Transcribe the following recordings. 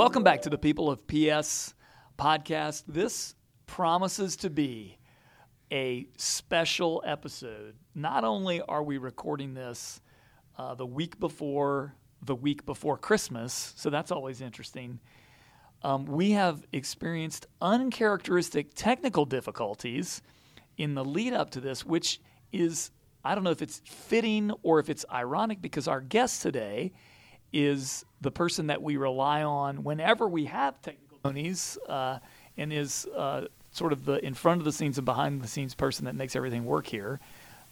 Welcome back to the People of PS podcast. This promises to be a special episode. Not only are we recording this uh, the week before the week before Christmas, so that's always interesting. Um, we have experienced uncharacteristic technical difficulties in the lead up to this, which is, I don't know if it's fitting or if it's ironic because our guest today is the person that we rely on whenever we have technical difficulties uh, and is uh, sort of the in front of the scenes and behind the scenes person that makes everything work here.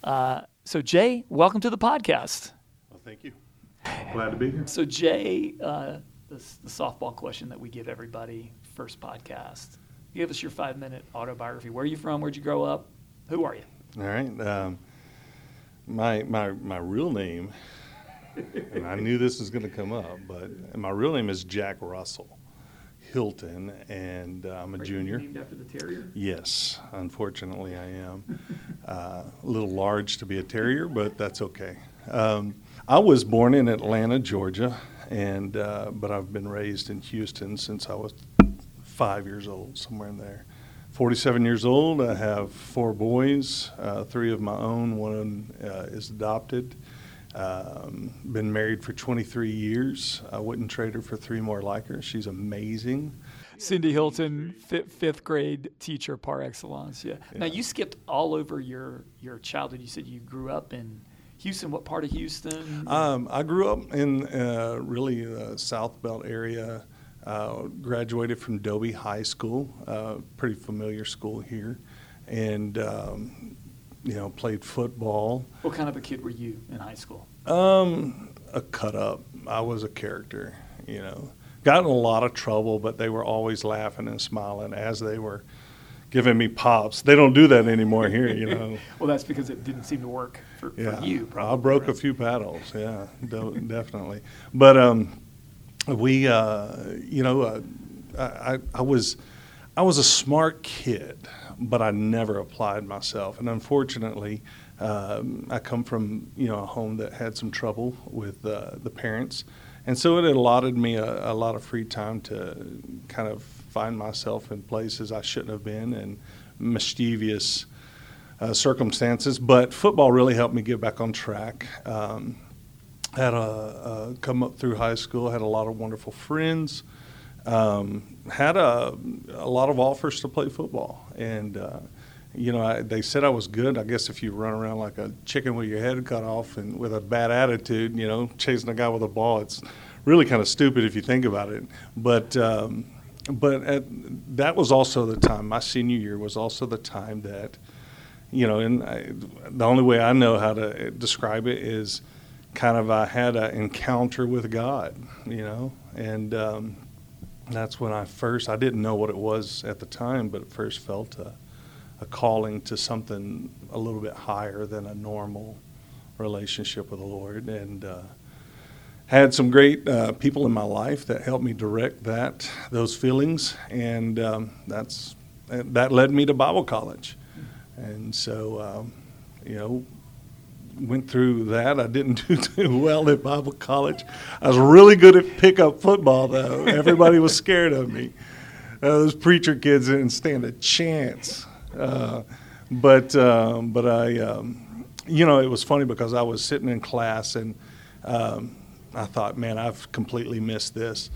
Uh, so, Jay, welcome to the podcast. Well, thank you. Glad to be here. So, Jay, uh, the, the softball question that we give everybody first podcast. Give us your five minute autobiography. Where are you from? Where'd you grow up? Who are you? All right. Um, my my my real name, and I knew this was going to come up, but my real name is Jack Russell Hilton, and uh, I'm a Are you junior. Named after the terrier. Yes, unfortunately, I am uh, a little large to be a terrier, but that's okay. Um, I was born in Atlanta, Georgia, and uh, but I've been raised in Houston since I was five years old, somewhere in there. 47 years old. I have four boys, uh, three of my own. One uh, is adopted. Um, been married for 23 years. I wouldn't trade her for three more like her. She's amazing. Cindy Hilton, fifth grade teacher par excellence. Yeah. Now you skipped all over your your childhood. You said you grew up in Houston. What part of Houston? Um, I grew up in uh, really the South Belt area. Uh, graduated from Dobie High School, uh, pretty familiar school here, and um, you know played football. what kind of a kid were you in high school? Um, a cut up. I was a character, you know. Got in a lot of trouble, but they were always laughing and smiling as they were giving me pops. They don't do that anymore here, you know. Well, that's because it didn't seem to work for, yeah, for you. Probably. I broke a few paddles. Yeah, definitely. But um, we, uh, you know, uh, I, I- I was, I was a smart kid, but I never applied myself. And unfortunately, um, I come from you know a home that had some trouble with uh, the parents, and so it allotted me a, a lot of free time to kind of find myself in places I shouldn't have been and mischievous uh, circumstances. But football really helped me get back on track. Um, had a, a come up through high school, had a lot of wonderful friends, um, had a, a lot of offers to play football, and uh, you know I, they said I was good. I guess if you run around like a chicken with your head cut off and with a bad attitude, you know, chasing a guy with a ball, it's really kind of stupid if you think about it. But um, but at, that was also the time. My senior year was also the time that you know, and I, the only way I know how to describe it is kind of I had an encounter with God, you know, and um, that's when I first I didn't know what it was at the time, but first felt a, a calling to something a little bit higher than a normal relationship with the Lord, and uh, had some great uh, people in my life that helped me direct that those feelings, and um, that's that led me to Bible college. And so, um, you know, went through that. I didn't do too well at Bible college. I was really good at pickup football, though. Everybody was scared of me. Uh, those preacher kids didn't stand a chance. Uh, but um, but I, um, you know, it was funny because I was sitting in class and um, I thought, man, I've completely missed this.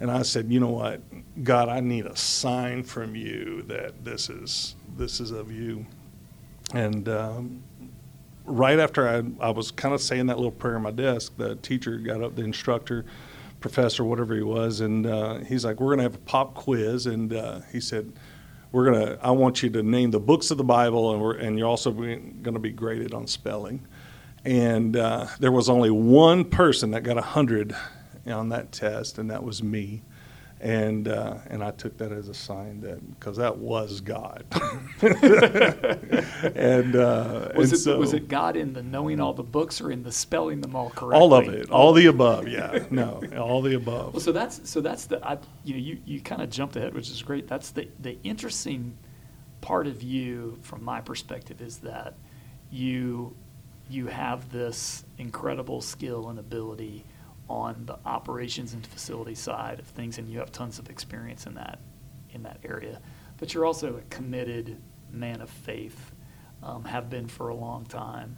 And I said, you know what, God, I need a sign from you that this is this is of you. And um, right after I, I was kind of saying that little prayer on my desk, the teacher got up, the instructor, professor, whatever he was, and uh, he's like, "We're going to have a pop quiz," and uh, he said, "We're going to. I want you to name the books of the Bible, and we're and you're also going to be graded on spelling." And uh, there was only one person that got a hundred on that test, and that was me. And uh, and I took that as a sign that because that was God. and uh, was and it so, was it God in the knowing all the books or in the spelling them all correctly? all of it, all the above. Yeah, no, all the above. Well, so that's so that's the I, you know you, you kind of jumped ahead, which is great. That's the the interesting part of you, from my perspective, is that you you have this incredible skill and ability on the operations and facility side of things, and you have tons of experience in that in that area. But you're also a committed man of faith, um, have been for a long time.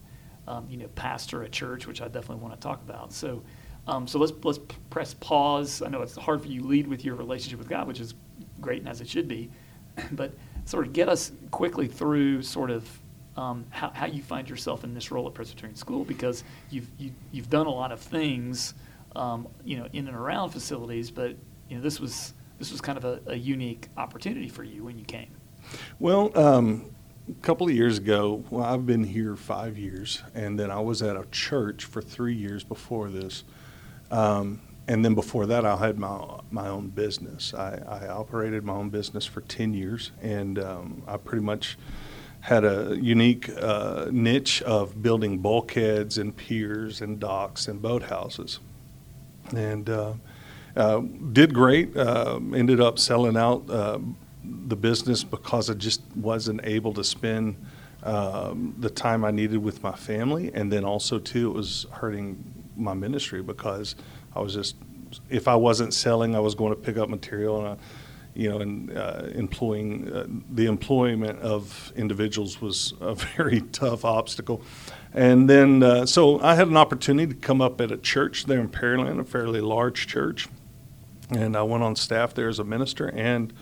Um, you know, pastor a church, which I definitely want to talk about. So, um, so let's let's press pause. I know it's hard for you to lead with your relationship with God, which is great and as it should be, but sort of get us quickly through sort of um, how, how you find yourself in this role at Presbyterian School because you've you, have you have done a lot of things, um, you know, in and around facilities, but you know this was this was kind of a, a unique opportunity for you when you came. Well, um, a couple of years ago, well, I've been here five years, and then I was at a church for three years before this. Um, and then before that, I had my my own business. I, I operated my own business for ten years, and um, I pretty much had a unique uh, niche of building bulkheads and piers and docks and boathouses, and uh, uh, did great. Uh, ended up selling out the business because I just wasn't able to spend um, the time I needed with my family, and then also too, it was hurting my ministry because I was just if I wasn't selling, I was going to pick up material and. I, you know, and uh, employing uh, the employment of individuals was a very tough obstacle. And then, uh, so I had an opportunity to come up at a church there in Pearland, a fairly large church, and I went on staff there as a minister. And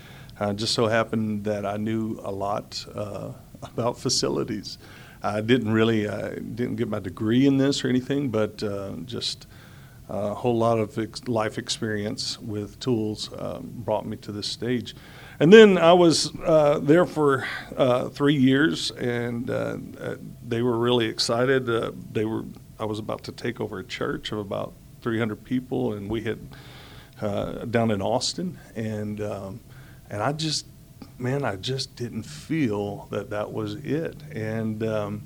uh, just so happened that I knew a lot uh, about facilities. I didn't really, I didn't get my degree in this or anything, but uh, just a whole lot of ex- life experience with tools um, brought me to this stage. And then I was uh, there for uh, three years, and uh, uh they were really excited. Uh, they were I was about to take over a church of about 300 people, and we had uh, down in Austin, and um, and I just man, I just didn't feel that that was it, and um,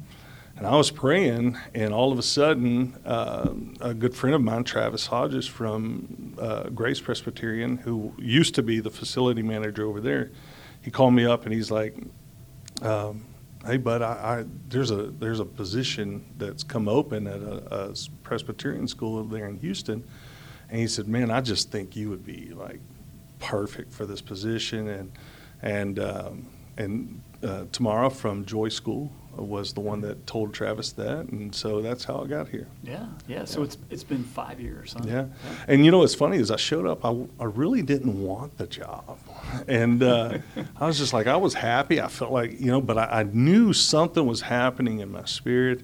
and I was praying, and all of a sudden, uh, a good friend of mine, Travis Hodges from uh, Grace Presbyterian, who used to be the facility manager over there, he called me up and he's like, um, "Hey, bud, I, I, there's a there's a position that's come open at a, a Presbyterian school over there in Houston," and he said, "Man, I just think you would be like perfect for this position." And and um, and uh, tomorrow from Joy School was the one that told Travis that, and so that's how I got here. Yeah, yeah. So yeah. it's it's been five years. Huh? Yeah. yeah. and you know what's funny is I showed up. I, I really didn't want the job, and uh, I was just like I was happy. I felt like you know, but I, I, knew something was happening in my spirit.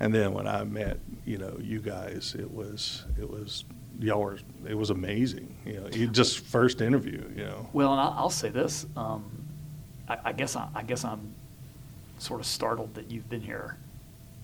And then when I met you know you guys, it was it was y'all were it was amazing. You know, you just first interview. You know. Well, and I'll, I'll say this. Um, I, I guess I, I guess I'm sort of startled that you've been here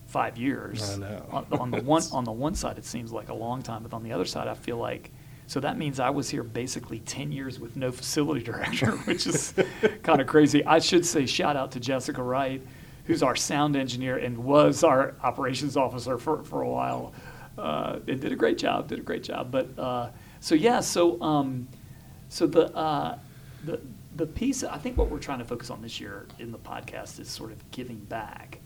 five years. I know. on, on the one on the one side, it seems like a long time, but on the other side, I feel like so that means I was here basically ten years with no facility director, which is kind of crazy. I should say shout out to Jessica Wright, who's our sound engineer and was our operations officer for for a while. Uh, it did a great job. Did a great job. But uh, so yeah, so um, so the uh, the the piece, I think what we're trying to focus on this year in the podcast is sort of giving back.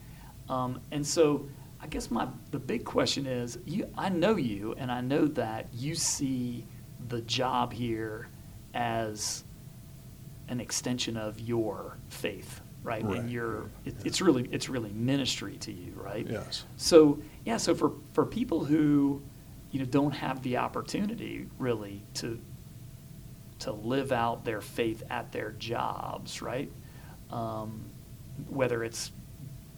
Um, and so I guess my the big question is, you, I know you, and I know that you see the job here as an extension of your faith, right? right. And your it, it's really it's really ministry to you, right? Yes. So yeah, so for for people who you know don't have the opportunity really to to live out their faith at their jobs, right? Um, whether it's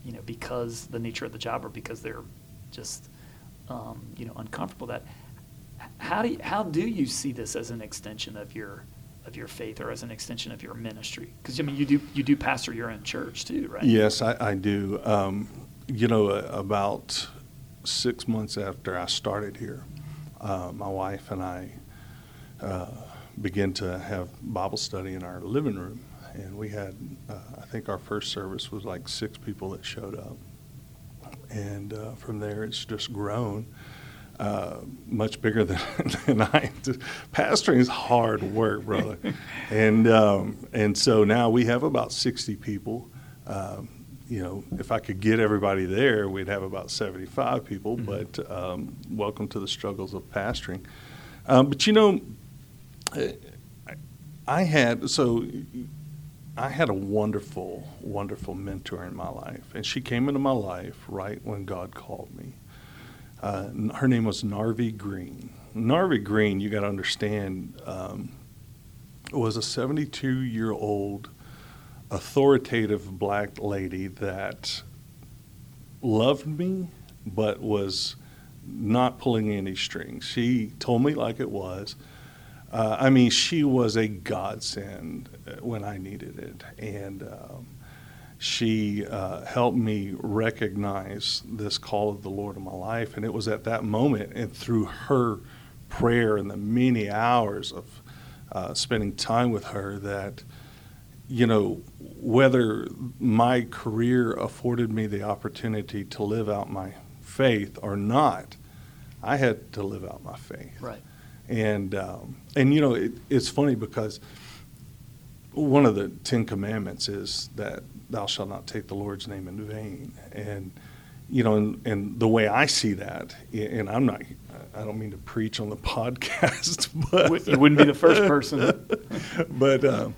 you know because the nature of the job or because they're just um, you know uncomfortable. That how do you, how do you see this as an extension of your of your faith or as an extension of your ministry? Because I mean you do you do pastor your own church too, right? Yes, I, I do. Um, you know, uh, about six months after I started here, uh, my wife and I. Uh, began to have Bible study in our living room. And we had, uh, I think our first service was like six people that showed up. And uh, from there, it's just grown. Uh, much bigger than, than I. Pastoring is hard work, brother, and um, and so now we have about sixty people. Um, you know, if I could get everybody there, we'd have about seventy-five people. Mm-hmm. But um, welcome to the struggles of pastoring. Um, but you know, I had so I had a wonderful, wonderful mentor in my life, and she came into my life right when God called me. Uh, her name was Narvi Green. Narvi Green, you got to understand, um, was a 72 year old authoritative black lady that loved me, but was not pulling any strings. She told me like it was. Uh, I mean, she was a godsend when I needed it. And um, she uh, helped me recognize this call of the Lord in my life. And it was at that moment and through her prayer and the many hours of uh, spending time with her that, you know, whether my career afforded me the opportunity to live out my faith or not, I had to live out my faith. Right. And um, and you know it, it's funny because one of the Ten Commandments is that thou shalt not take the Lord's name in vain. And you know, and, and the way I see that, and I'm not, I don't mean to preach on the podcast, but you wouldn't be the first person. but uh,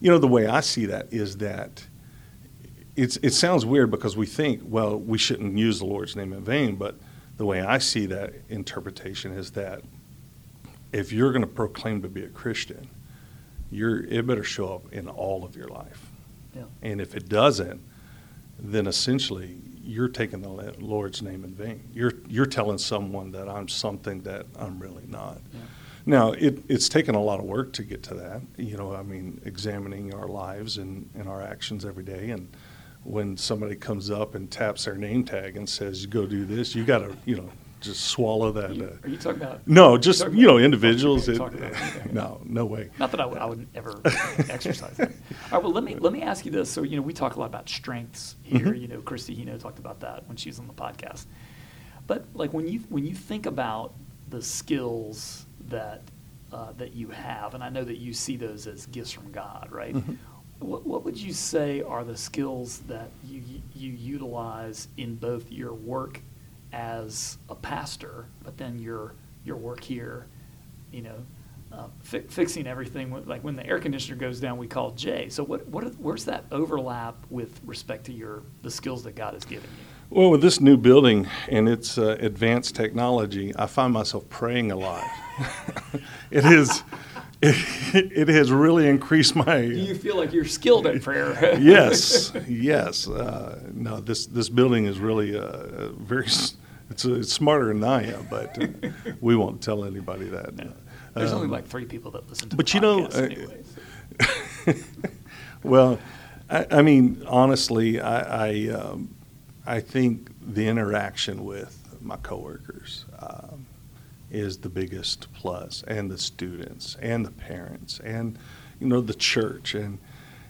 you know, the way I see that is that it's it sounds weird because we think, well, we shouldn't use the Lord's name in vain, but the way I see that interpretation is that if you're going to proclaim to be a Christian, you're, it better show up in all of your life. Yeah. And if it doesn't, then essentially you're taking the Lord's name in vain. You're, you're telling someone that I'm something that I'm really not. Yeah. Now, it, it's taken a lot of work to get to that. You know, I mean, examining our lives and, and our actions every day. And when somebody comes up and taps their name tag and says, go do this, you got to, you know, just swallow that. You, uh, are you talking about? No, just you know, individuals. It, no, no way. Not that I would, I would ever exercise that. All right, well, let me let me ask you this. So you know, we talk a lot about strengths here. Mm-hmm. You know, Christy Hino talked about that when she was on the podcast. But like when you when you think about the skills that uh, that you have, and I know that you see those as gifts from God, right? Mm-hmm. What, what would you say are the skills that you you utilize in both your work as a pastor, but then your your work here, you know, uh, fi- fixing everything. Like when the air conditioner goes down, we call Jay. So what what are, where's that overlap with respect to your the skills that God has given you? Well, with this new building and its uh, advanced technology, I find myself praying a lot. it is. It, it, has really increased my. Do you feel like you're skilled at prayer? yes, yes. Uh, no, this this building is really uh, very it's, uh, it's smarter than I am, but uh, we won't tell anybody that. No. There's um, only like three people that listen to. But you know, uh, well, I, I, mean, honestly, I I, um, I, think the interaction with my coworkers um, is the biggest plus, and the students, and the parents, and you know the church, and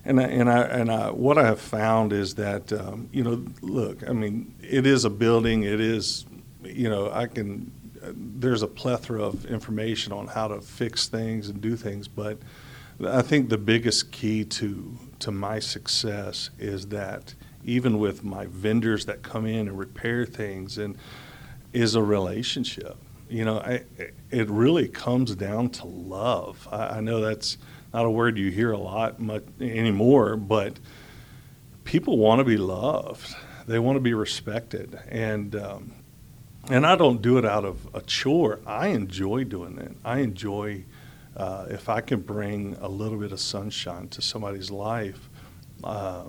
and I, and I and I, what I have found is that um, you know, look, I mean, it is a building. It is you know, I can. There's a plethora of information on how to fix things and do things, but I think the biggest key to to my success is that even with my vendors that come in and repair things and is a relationship. You know, I, it really comes down to love. I, I know that's not a word you hear a lot much anymore, but people want to be loved. They want to be respected, and um, and I don't do it out of a chore. I enjoy doing it. I enjoy uh, if I can bring a little bit of sunshine to somebody's life. Uh,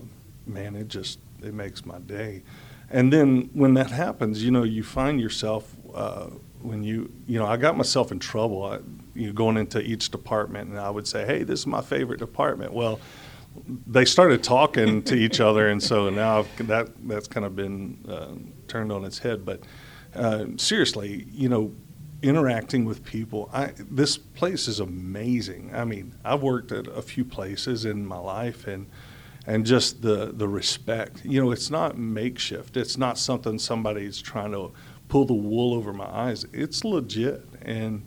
man, it just it makes my day. And then when that happens, you know, you find yourself uh, when you you know I got myself in trouble. I, you know, going into each department, and I would say, "Hey, this is my favorite department." Well, they started talking to each other, and so now that that's kind of been uh, turned on its head. But uh, seriously, you know, interacting with people. I, this place is amazing. I mean, I've worked at a few places in my life, and and just the the respect. You know, it's not makeshift. It's not something somebody's trying to pull the wool over my eyes. It's legit, and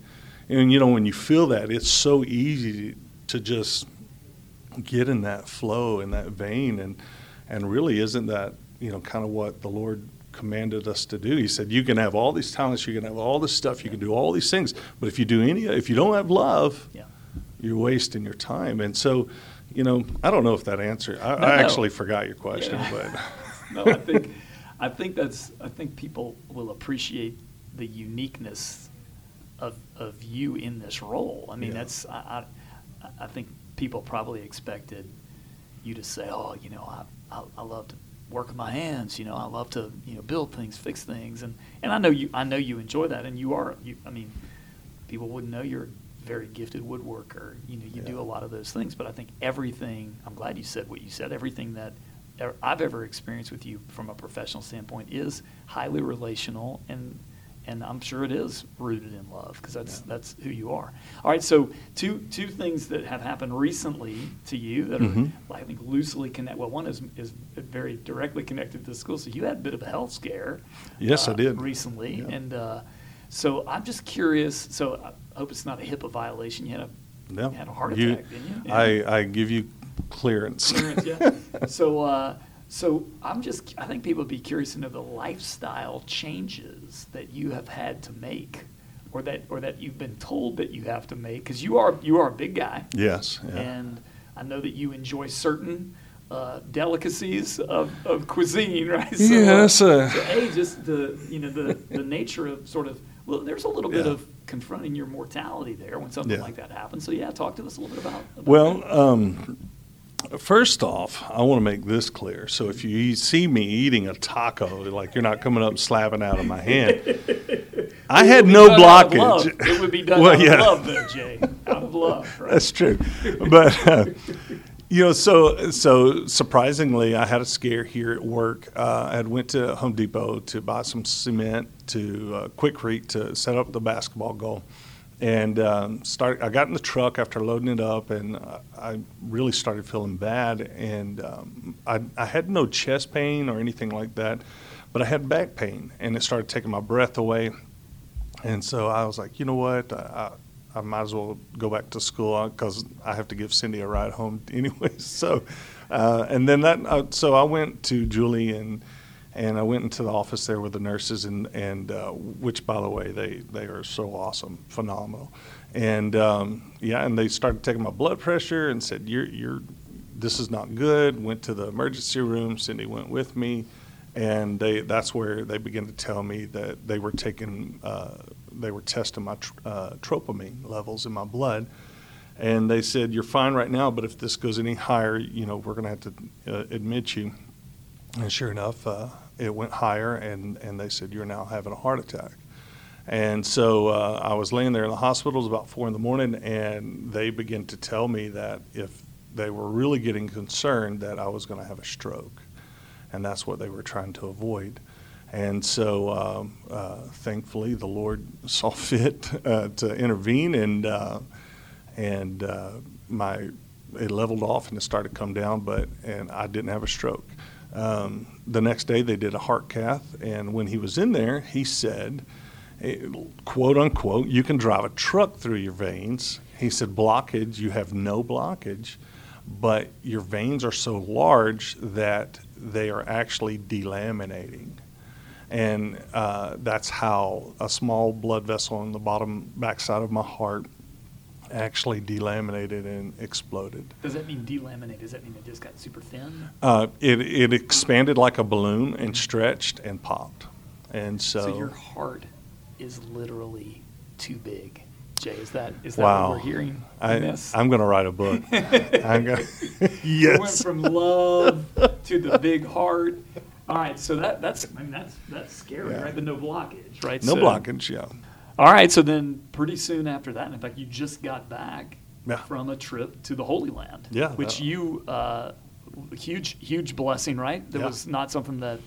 and you know when you feel that, it's so easy to just get in that flow in that vein, and and really isn't that you know kind of what the Lord commanded us to do. He said, "You can have all these talents, you can have all this stuff, you can do all these things, but if you do any, if you don't have love, Yeah. you're wasting your time." And so, you know, I don't know if that answer. I, No, I no. actually forgot your question, Yeah. but no, I think I think that's I think people will appreciate the uniqueness of of you in this role. I mean, Yeah. that's I, I I think people probably expected you to say, "Oh, you know, I I, I love to work with my hands. You know, I love to you know build things, fix things." And and I know you I know you enjoy that, and you are you. I mean, people wouldn't know you're a very gifted woodworker. You know, you do a lot of those things. But I think everything. I'm glad you said what you said. Everything that I've ever experienced with you from a professional standpoint is highly relational and. And I'm sure it is rooted in love because that's Yeah. that's who you are. All right, so two two things that have happened recently to you that are Mhm. I think loosely connected. Well, one is is very directly connected to the school. So you had a bit of a health scare. Yes, I uh, did. recently, Yeah. and uh, so I'm just curious. So I hope it's not a HIPAA violation. You had a no, you had a heart you- attack, didn't you? Yeah. I I give you clearance. Clearance, yeah. so, uh, so I'm just. I think people would be curious to know the lifestyle changes that you have had to make, or that, or that you've been told that you have to make, because you are you are a big guy, yes, yeah. and I know that you enjoy certain. Uh, delicacies of, of cuisine, right? So, Yes, uh, so a just the you know the the nature of sort of well, there's a little bit Yeah. of confronting your mortality there when something Yeah. like that happens. So yeah, talk to us a little bit about. about Well, um, first off, I want to make this clear. So if you see me eating a taco, like you're not coming up and slapping out of my hand. I had no done out of love. blockage. It would be done Well, out yeah. love, though, Jay. Out of love, right? That's true, but uh, you know, so so surprisingly, I had a scare here at work. Uh, I had went to Home Depot to buy some cement to uh, Quikrete to set up the basketball goal, and um, start. I got in the truck after loading it up, and I, I really started feeling bad. And um, I, I had no chest pain or anything like that, but I had back pain, and it started taking my breath away. And so I was like, you know what? I, I, might as well go back to school because I have to give Cindy a ride home anyway. So, uh, and then that, uh, so I went to Julie and and I went into the office there with the nurses and and uh, which, by the way, they they are so awesome, phenomenal. And um, yeah, and they started taking my blood pressure and said, you're you're this is not good. Went to the emergency room. Cindy went with me and they that's where they began to tell me that they were taking uh, they were testing my uh, troponin levels in my blood and they said you're fine right now but if this goes any higher you know we're going to have to uh, admit you and sure enough uh, it went higher and, and they said you're now having a heart attack and so uh, I was laying there in the hospital. It was about four in the morning, and they began to tell me that if they were really getting concerned that I was going to have a stroke, and that's what they were trying to avoid. And so, um, uh, thankfully, the Lord saw fit uh, to intervene, and uh, and uh, my it leveled off and it started to come down, but and I didn't have a stroke. Um, the next day, they did a heart cath, and when he was in there, he said, eh, "quote unquote," you can drive a truck through your veins. He said, "blockage, you have no blockage." but your veins are so large that they are actually delaminating. And uh, that's how a small blood vessel on the bottom backside of my heart actually delaminated and exploded. Does that mean delaminated? Does that mean it just got super thin? Uh, it, it expanded like a balloon and stretched and popped. And so, So your heart is literally too big. Jay, is that is that wow. what we're hearing I. I'm going to write a book. I'm gonna, We went from love to the big heart. All right, so that that's I mean that's that's scary, Yeah. right? The no blockage, right? No So- blockage, yeah. All right, so then pretty soon after that, in fact, you just got back Yeah. from a trip to the Holy Land. Yeah, Which that- you uh, huge huge blessing, right? That Yeah. was not something that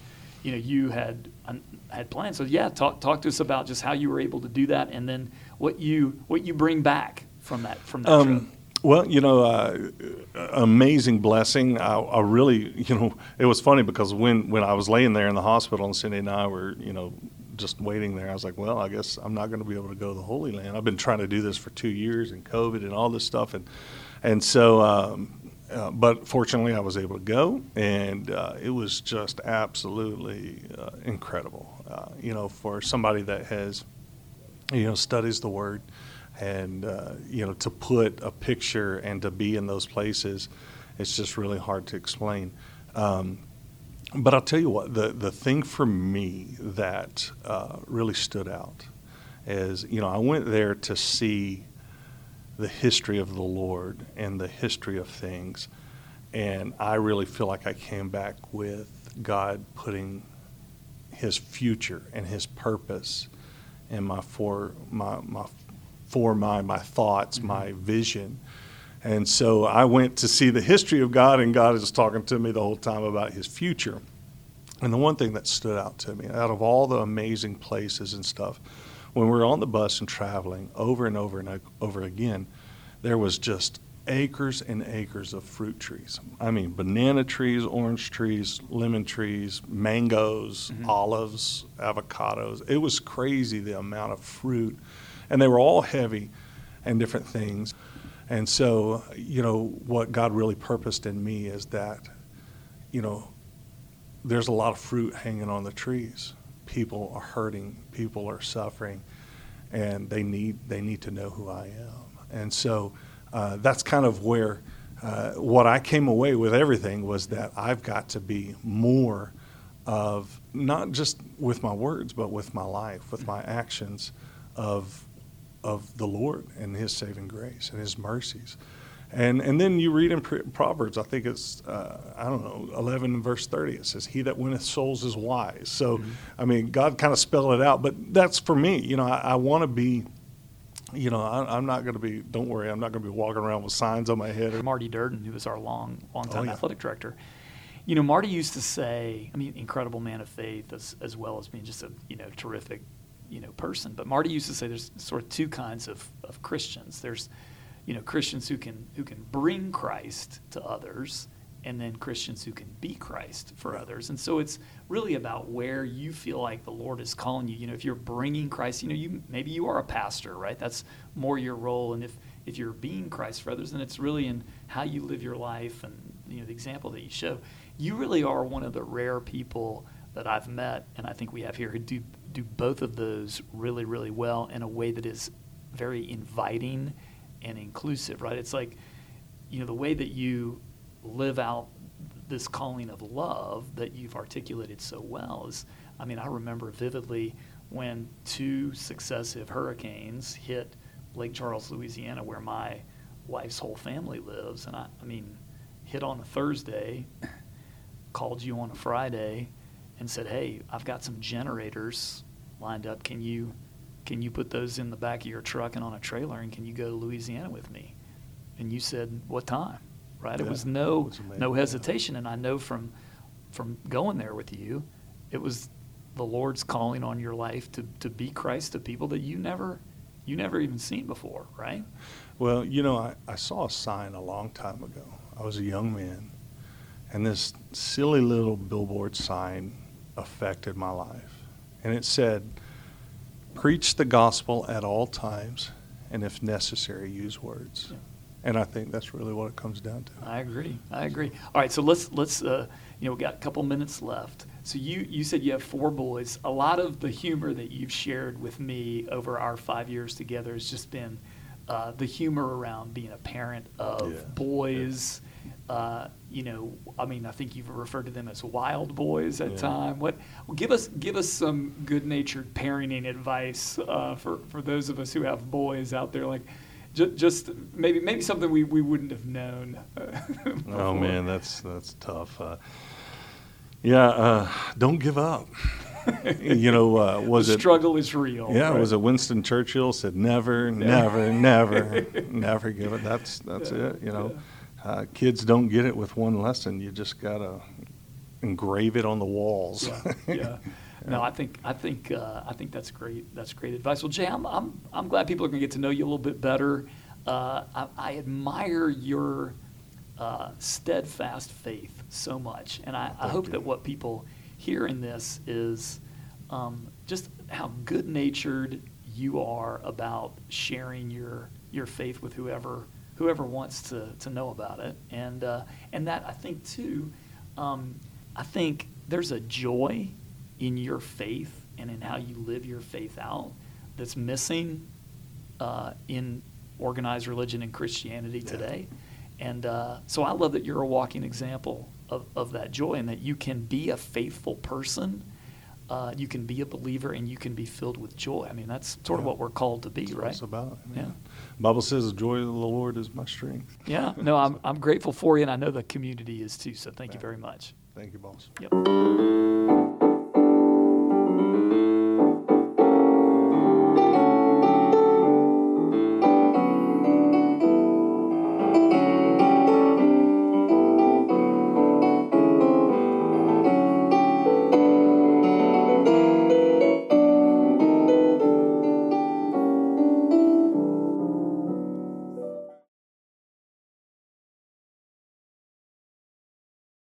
you know you had had planned. So yeah, talk talk to us about just how you were able to do that, and then what you what you bring back from that from that um, trip. Well, you know, uh, amazing blessing. I, I, really, you know, it was funny because when, when I was laying there in the hospital and Cindy and I were, you know, just waiting there, I was like, well, I guess I'm not going to be able to go to the Holy Land. I've been trying to do this for two years and COVID and all this stuff. And, and so, um, uh, but fortunately, I was able to go, and uh, it was just absolutely uh, incredible. Uh, you know, for somebody that has, you know, studies the Word and uh, you know to put a picture and to be in those places it's just really hard to explain um, but i'll tell you what the, the thing for me that uh, really stood out is you know i went there to see the history of the lord and the history of things and i really feel like i came back with god putting his future and his purpose in my for my, my for my, my thoughts, mm-hmm. my vision. And so I went to see the history of God, and God is talking to me the whole time about his future. And the one thing that stood out to me, out of all the amazing places and stuff, when we were on the bus and traveling over and over and over again, there was just acres and acres of fruit trees. I mean, banana trees, orange trees, lemon trees, mangoes, mm-hmm. olives, avocados. It was crazy the amount of fruit and they were all heavy and different things. And so, you know, what God really purposed in me is that, you know, there's a lot of fruit hanging on the trees. People are hurting, people are suffering, and they need they need to know who I am. And so, uh, that's kind of where uh, what I came away with everything was that I've got to be more of not just with my words, but with my life, with my actions, of of the Lord and His saving grace and His mercies. And, and then you read in Proverbs, I think it's, uh, I don't know, 11 verse 30, it says, He that winneth souls is wise. So, mm-hmm. I mean, God kind of spelled it out, but that's for me. You know, I, I want to be, you know, I, am not going to be, don't worry, I'm not going to be walking around with signs on my head. Or, Marty Durden, who was our long, long time oh, yeah. athletic director, you know, Marty used to say, I mean, incredible man of faith as, as well as being just a, you know, terrific you know person. But Marty used to say there's sort of two kinds of, of Christians. There's you know Christians who can who can bring Christ to others, and then Christians who can be Christ for others. And so it's really about where you feel like the Lord is calling you. You know, if you're bringing Christ, you know, you maybe you are a pastor, right? That's more your role. And if if you're being Christ for others, then it's really in how you live your life and you know the example that you show. You really are one of the rare people that I've met, and I think we have here who do do both of those really, really well in a way that is very inviting and inclusive, right? It's like, you know, the way that you live out this calling of love that you've articulated so well is, I mean, I remember vividly when two successive hurricanes hit Lake Charles, Louisiana, where my wife's whole family lives. And I, I mean, hit on a Thursday, called you on a Friday, and said, "Hey, I've got some generators lined up. Can you can you put those in the back of your truck and on a trailer and can you go to Louisiana with me?" And you said, "What time?" Right? Yeah, it was no it was no hesitation and I know from from going there with you, it was the Lord's calling on your life to to be Christ to people that you never you never even seen before, right? Well, you know, I, I saw a sign a long time ago. I was a young man, and this silly little billboard sign affected my life. And it said, Preach the gospel at all times, and if necessary, use words. Yeah. And I think that's really what it comes down to. I agree. I agree. All right, so let's let's uh, you know we got a couple minutes left. So you you said you have four boys. A lot of the humor that you've shared with me over our five years together has just been uh, the humor around being a parent of yeah. boys. Yeah uh, you know, I mean, I think you've referred to them as wild boys at yeah. time. What well, give us give us some good-natured parenting advice uh, for for those of us who have boys out there, like j- just maybe maybe something we, we wouldn't have known. oh man, that's that's tough. Uh, yeah, uh, don't give up. you know, uh, was the it struggle is real? Yeah, right? was it Winston Churchill said, "Never, never, never, never give it." That's that's yeah. it. You know. Yeah uh, kids don't get it with one lesson. You just gotta engrave it on the walls. Yeah, yeah. No, I think I think uh, I think that's great. That's great advice. Well, Jay, I'm I'm, I'm glad people are going to get to know you a little bit better. Uh, I, I admire your uh, steadfast faith so much, and I, I hope you. that what people hear in this is um, just how good-natured you are about sharing your your faith with whoever whoever wants to, to know about it, and uh, and that I think too. Um, I think there's a joy in your faith and in how you live your faith out that's missing uh, in organized religion and Christianity Yeah. today. And uh, so I love that you're a walking example of, of that joy and that you can be a faithful person. Uh, you can be a believer and you can be filled with joy. I mean, that's sort of what we're called to be, That's what right? it's about. Yeah. Bible says the joy of the Lord is my strength. Yeah. No, I'm, I'm grateful for you, and I know the community is too. So thank you very much. Thank you, boss. Yep.